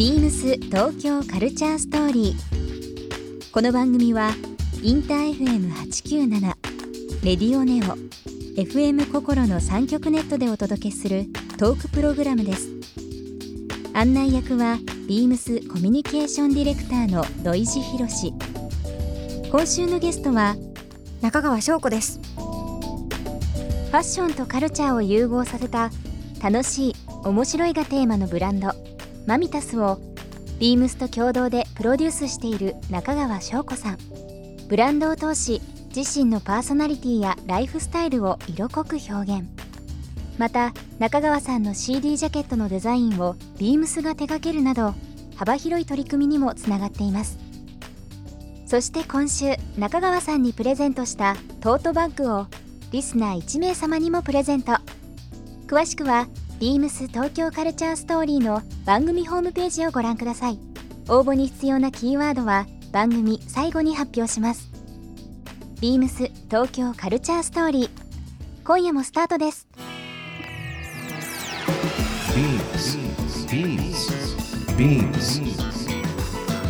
ビームス東京カルチャーストーリー。この番組はインター FM897 レディオネオ FM 心の三極ネットでお届けするトークプログラムです。案内役はビームスコミュニケーションディレクターの土井博志。今週のゲストは中川翔子ですファッションとカルチャーを融合させた楽しい面白いがテーマのブランドマミタスをビームスと共同でプロデュースしている中川翔子さん。ブランドを通し自身のパーソナリティやライフスタイルを色濃く表現。また中川さんの CD ジャケットのデザインをビームスが手掛けるなど幅広い取り組みにもつながっています。そして今週中川さんにプレゼントしたトートバッグをリスナー1名様にもプレゼント。詳しくはビームス東京カルチャーストーリーの番組ホームページをご覧ください応募に必要なキーワードは番組最後に発表しますビームス東京カルチャーストーリー今夜もスタートです Beams. Beams. Beams.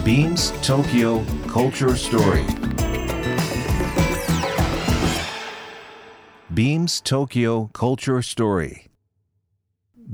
Beams Tokyo Culture Story. Beams Tokyo Culture Story.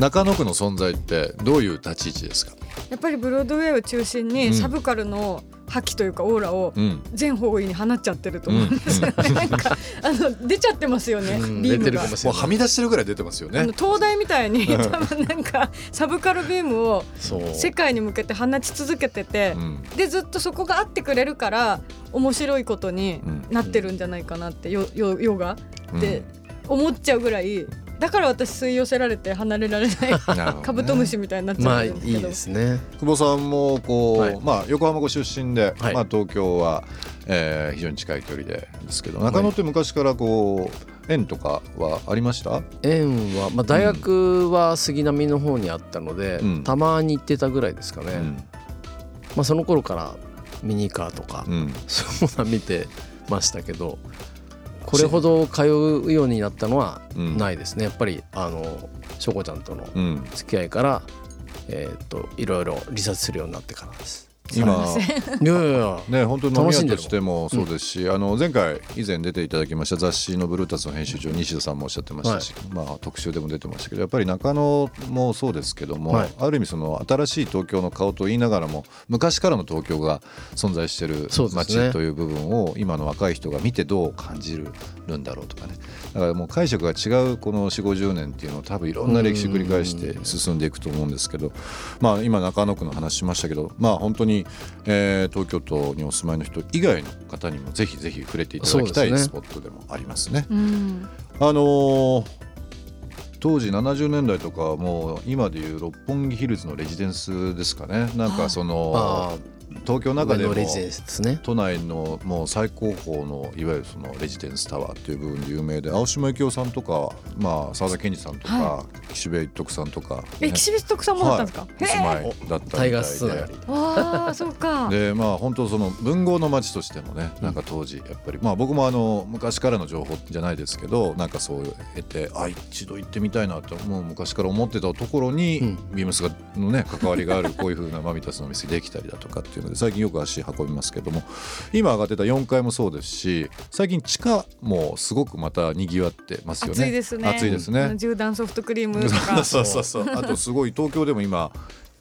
中野区の存在ってどういう立ち位置ですか、やっぱりブロードウェイを中心うん。にサブカルの覇気というかオーラをうん、全方位に放っちゃってると思うんですよね、なんかあの出ちゃってますよね、うん。ビームが。もうはみ出してるぐらい出てますよね。東大みたいに多分なんかサブカルビームを世界に向けて放ち続けてて、うん。でずっとそこがあってくれるから面白いことにうん。なってるんじゃないかなって、よよヨガうん。って思っちゃうぐらいだから私吸い寄せられて離れられない カブトムシみたいになっちまあいゃうんですけど、いですね。久保さんもこう、はい。まあ横浜ご出身で、はい。まあ東京は、えー非常に近い距離でですけど中野って昔からこう縁とかはありました？縁は、まあ、大学は杉並の方にあったので、うん。たまに行ってたぐらいですかね、うん。まあ、その頃からミニカーとか、うん。そういうものは見てましたけどこれほど通うようになったのはうん。ないですね。やっぱりあのしょこちゃんとのうん。付き合いから、えーっといろいろリサーチするようになってからです。今。いやいやね本当に飲み屋としてもそうですし、あの前回以前出ていただきました雑誌のブルータスの編集長西田さんもおっしゃってましたし、まあ特集でも出てましたけどやっぱり中野もそうですけども、はいある意味その新しい東京の顔と言いながらも昔からの東京が存在してる街という部分を今の若い人が見てどう感じるんだろうとかね。だからもう解釈が違うこの4 5 0年っていうのを多分いろんな歴史繰り返して進んでいくと思うんですけどまあ今中野区の話しましたけどまあ本当に、えー東京都にお住まいの人以外の方にもぜひぜひ触れていただきたいね。スポットでもありますね。うん。あのー当時70年代とかはもう今でいう六本木ヒルズのレジデンスですかね。なんかそのあ東京の中でも。都内のもう最高峰のいわゆるそのレジデンスタワーっていう部分で有名で青島幸男さんとか、まあ、澤田研二さんとか、は岸辺一徳さんとか、え岸辺徳さんもだったんですか、はい、お住まいだったりで。ああそうか。でまあ本当その文豪の街としてもねなんか当時やっぱりまあ僕もあの昔からの情報じゃないですけどなんかそう得てあ一度行ってみたいなともう昔から思ってたところに、うん。ビームスがのね関わりがあるこういうふうなマミタスのお店できたりだとかっていうので最近よく足運びますけども今上がってた4階もそうですし最近地下もすごくまた賑わってますよね。暑いですね。暑いですね。絨毯ソフトクリームとか。そうそうそうあとすごい東京でも今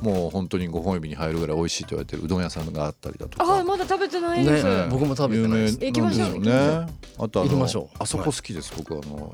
もう本当に5本指に入るぐらい美味しいと言われてるうどん屋さんがあったりだとか。ああまだ食べてないです、ね僕も食べてないです。行きましょうね。あとあの行きましょう。あそこ好きです、僕。あの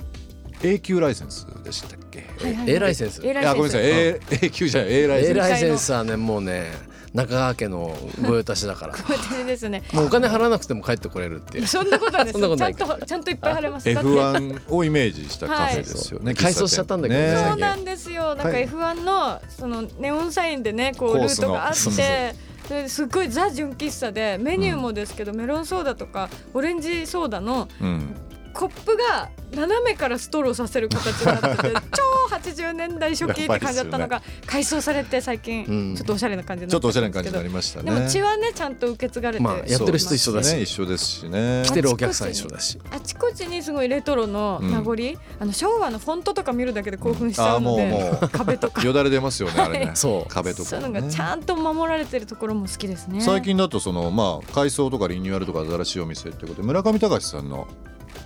A 級ライセンスでしたっけ、はいはい A ライセンス？A ライセンス。いやごめんなさい。A, A 級じゃない。A ライセ A ンス。ライセンスはねもうね中川家の御用達だから。私ですね。もうお金払わなくても帰ってこれるっていう。そんなことないですそんなことちゃなんとちゃんといっぱい貼れます。だって F1 をイメージしたカフェですよね、はい。改装しちゃったんだけどね。そうねなんですよ。なんかはい。F1 のそのネオンサインでねこうルコートがあっそうそうてですっごいザ純喫茶でメニューもですけど、メロンソーダとかオレンジソーダのうんコップが斜めからストローさせる形になってて 超80年代初期って感じだったのが改装されて最近うん。ちょっとおしゃれな感じにちょっとおしゃれな感じになりましたね。でも血はねちゃんと受け継がれてまあやってる人一緒だしね。一緒ですしね。来てるお客さん一緒だし。あちこちにすごいレトロの名残、あの昭和のフォントとか見るだけで興奮しちゃうので、うもう。壁とか。よだれ出ますよねあれね。そう壁とそういうのがちゃんと守られてるところも好きですね。最近だとそのまあ改装とかリニューアルとか新しいお店ってことで村上隆さんの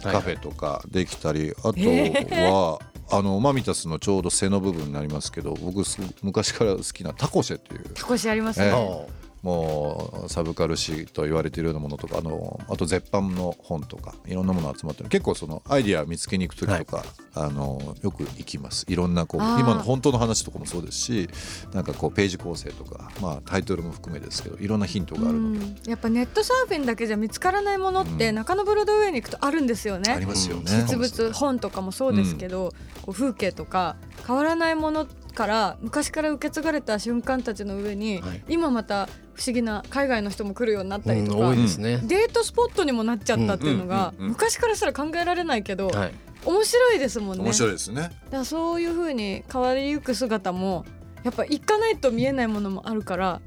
カフェとかできたり、あとは、あのマミタスのちょうど背の部分になりますけど僕す昔から好きなタコシェっていう。少しありますね、ええ。あもうサブカル誌と言われているようなものとかあのあと絶版の本とかいろんなもの集まってる。結構そのアイディア見つけに行く時とか、あのよく行きます。いろんなこう今の本当の話とかもそうですしなんかこうページ構成とか、まあ、タイトルも含めですけどいろんなヒントがあるので、うん。やっぱネットサーフィンだけじゃ見つからないものって、うん。中野ブロードウェイに行くとあるんですよね。ありますよね。実物本とかもそうですけど、こう風景とか変わらないものから昔から受け継がれた瞬間たちの上に、はい今また不思議な海外の人も来るようになったりとうんか、多いですねデートスポットにもなっちゃったっていうのが、うんうんうんうん昔からしたら考えられないけど、はい面白いですもんね。面白いだですね。からそういう風に変わりゆく姿もやっぱ行かないと見えないものもあるから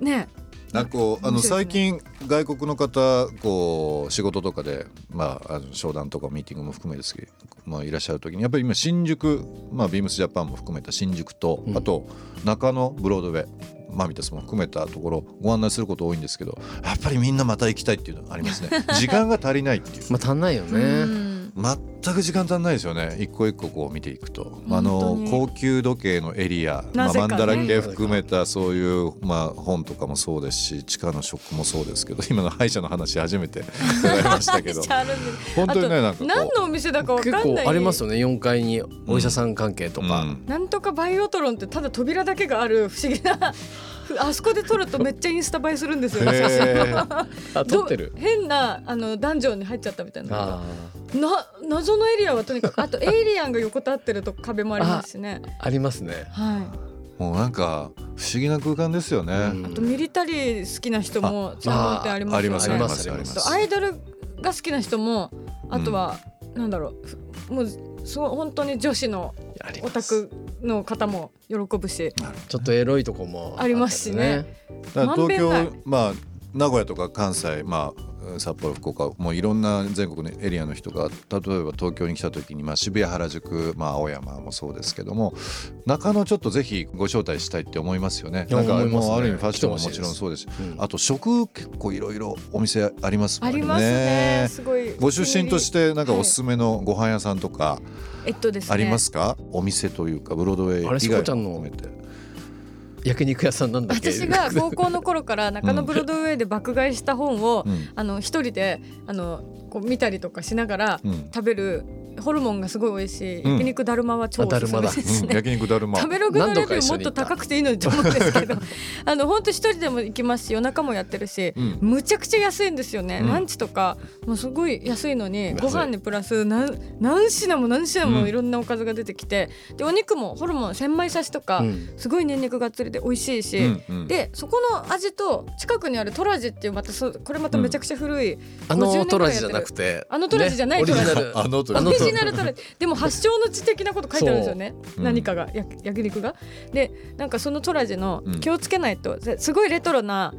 ねなんかこうあの最近外国の方こう仕事とかでまああの商談とかミーティングも含めですけど、まあ、いらっしゃる時にやっぱり今新宿まあビームスジャパンも含めた新宿と、うん。あと中野ブロードウェイマミタスも含めたところご案内すること多いんですけどやっぱりみんなまた行きたいっていうのがありますね。時間が足りないっていう。まあ足んないよね。うん全く時間足んないですよね。一個一個こう見ていくと。あの高級時計のエリア、まあ、マンダラ系含めたそういう、まあ、本とかもそうですし地下の食もそうですけど今の歯医者の話初めて伺いましたけど。本当にねあなんか何のお店だかわかん結ない。構ありますよね。4階にお医者さん関係とか、うん。なんとかバイオトロンってただ扉だけがある不思議なあそこで撮るとめっちゃインスタ映えするんですよ、写真へー あ撮ってる。ど変なあのダンジョンに入っちゃったみたいな。あな謎のエリアはとにかく あとエイリアンが横たってると壁もありますしね。ー ありますね。はい。もうなんか不思議な空間ですよね。うん。あとミリタリー好きな人も専門店ありますよね。ありますありまあります。アイドルが好きな人もあとは、なんだろうふもうそう本当に女子のオタクの方も喜ぶしちょっとエロいとこもありますしね。東京まあ名古屋とか関西まあ札幌福岡もういろんな全国のエリアの人が例えば東京に来た時に、まあ、渋谷原宿、まあ、青山もそうですけども中野ちょっとぜひご招待したいって思いますよね。なんかもうある意味ファッションももちろんそうですしうん。あと食結構いろいろお店ありますもんありますね。すごい。ご出身としてなんかはい。おすすめのご飯屋さんとかえっとですね。ありますか、お店というかブロードウェイあれ以外しこちゃんのも含めて焼肉屋さんなんだ私が高校の頃から中野ブロードウェイで爆買いした本を、うん。あの一人であのこう見たりとかしながらうん。食べるホルモンがすごい美味しい、うん。焼肉だるまは超おすすめですね。うん。焼肉だるま。食べログのレビューもっと高くていいのにと思うんですけど あの本当一人でも行きますし夜中もやってるし、うん。むちゃくちゃ安いんですよね、うん。ランチとかもうすごい安いのにご飯にプラス何何品も何品もいろんなおかずが出てきて、でお肉もホルモン千枚刺しとか、うん。すごいニンニクがっつりで美味しいし、うんうん。でそこの味と近くにあるトラジっていうまたそこれまためちゃくちゃ古い、あ50のトラジじゃなくて。あのトラジじゃないトラジ。あのトラジジナルトラジでも発祥の地的なこと書いてあるんですよね、うん何かが。や焼肉が。でなんかそのトラジのうん。気をつけないと、すごいレトロな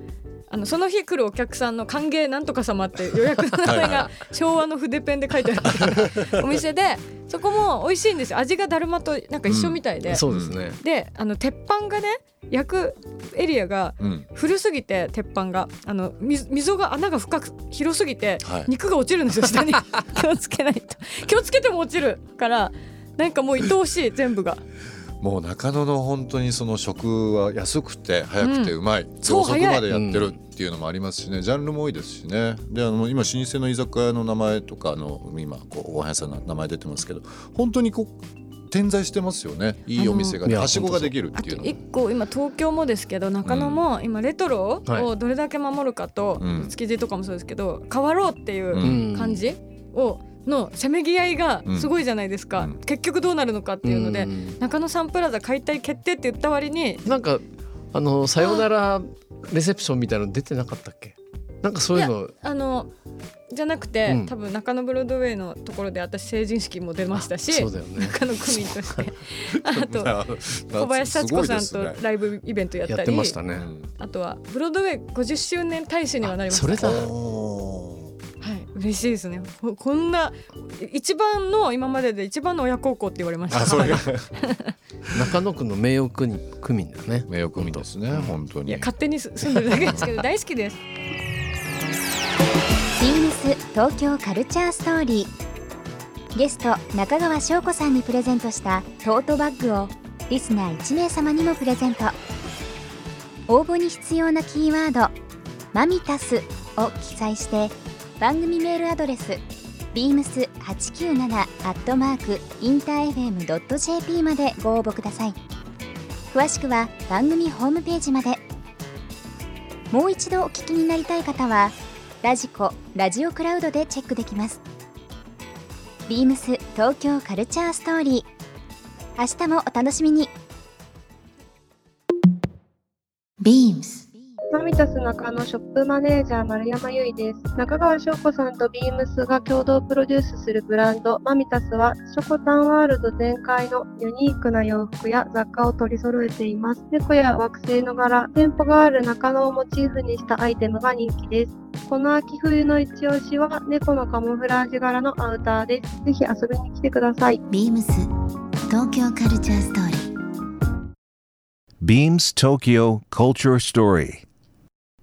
あのその日来るお客さんの歓迎なんとか様って予約の名前が昭和の筆ペンで書いてあるお店で そこも美味しいんですよ。味がだるまとなんか一緒みたいで、そうですね。であの鉄板がね焼くエリアがうん。古すぎて鉄板が。あのみ溝が穴が深く広すぎて、はい。肉が落ちるんですよ下に。気をつけないと。気をつけても落ちるからなんかもう愛おしい全部がもう中野の本当にその食は安くて早くてうまい、う遅くまでやってるっていうのもありますしね。ジャンルも多いですしね。であの今老舗の居酒屋の名前とかあの今こうご飯屋さんの名前出てますけど本当にこう点在してますよね。いいお店がねはしごができるっていうのも。一個今東京もですけど中野も今レトロはい。をどれだけ守るかと、うん。築地とかもそうですけど変わろうっていううん。感じをのせめぎ合いがすごいじゃないですか、うん。結局どうなるのかっていうので、ん。中野サンプラザ解体決定って言った割になんかあのさよならレセプションみたいなの出てなかったっけ？なんかそういうの。あのじゃなくて、うん。多分中野ブロードウェイのところで私成人式も出ましたしそうだよね。中野区民として。あとな小林幸子さんとライブイベントやったり。やってましたね、あとはブロードウェイ50周年大使にはなりました。それだ。はい嬉しいですね。ここんな一番の今までで一番の親孝行って言われました。あそれが 中野区の名誉区民だね。名誉組ですね本当に。いや勝手に住んでるだけですけど大好きです。ビームス東京カルチャーストーリー。ゲスト中川翔子さんにプレゼントしたトートバッグをリスナー1名様にもプレゼント。応募に必要なキーワード「マミタス」を記載して番組メールアドレス beams897 アットマークインター FM.jp までご応募ください。詳しくは番組ホームページまで。もう一度お聞きになりたい方はラジコラジオクラウドでチェックできます。ビームス東京カルチャーストーリー。明日もお楽しみに。BEAMS マミタス中野ショップマネージャー丸山由衣です。中川翔子さんとビームスが共同プロデュースするブランドマミタスはショコタンワールド全開のユニークな洋服や雑貨を取り揃えています。猫や惑星の柄、店舗がある中野をモチーフにしたアイテムが人気です。この秋冬の一押しは猫のカモフラージュ柄のアウターです。ぜひ遊びに来てください。BEAMS 東京カルチャーストーリー Beams Tokyo Culture Story.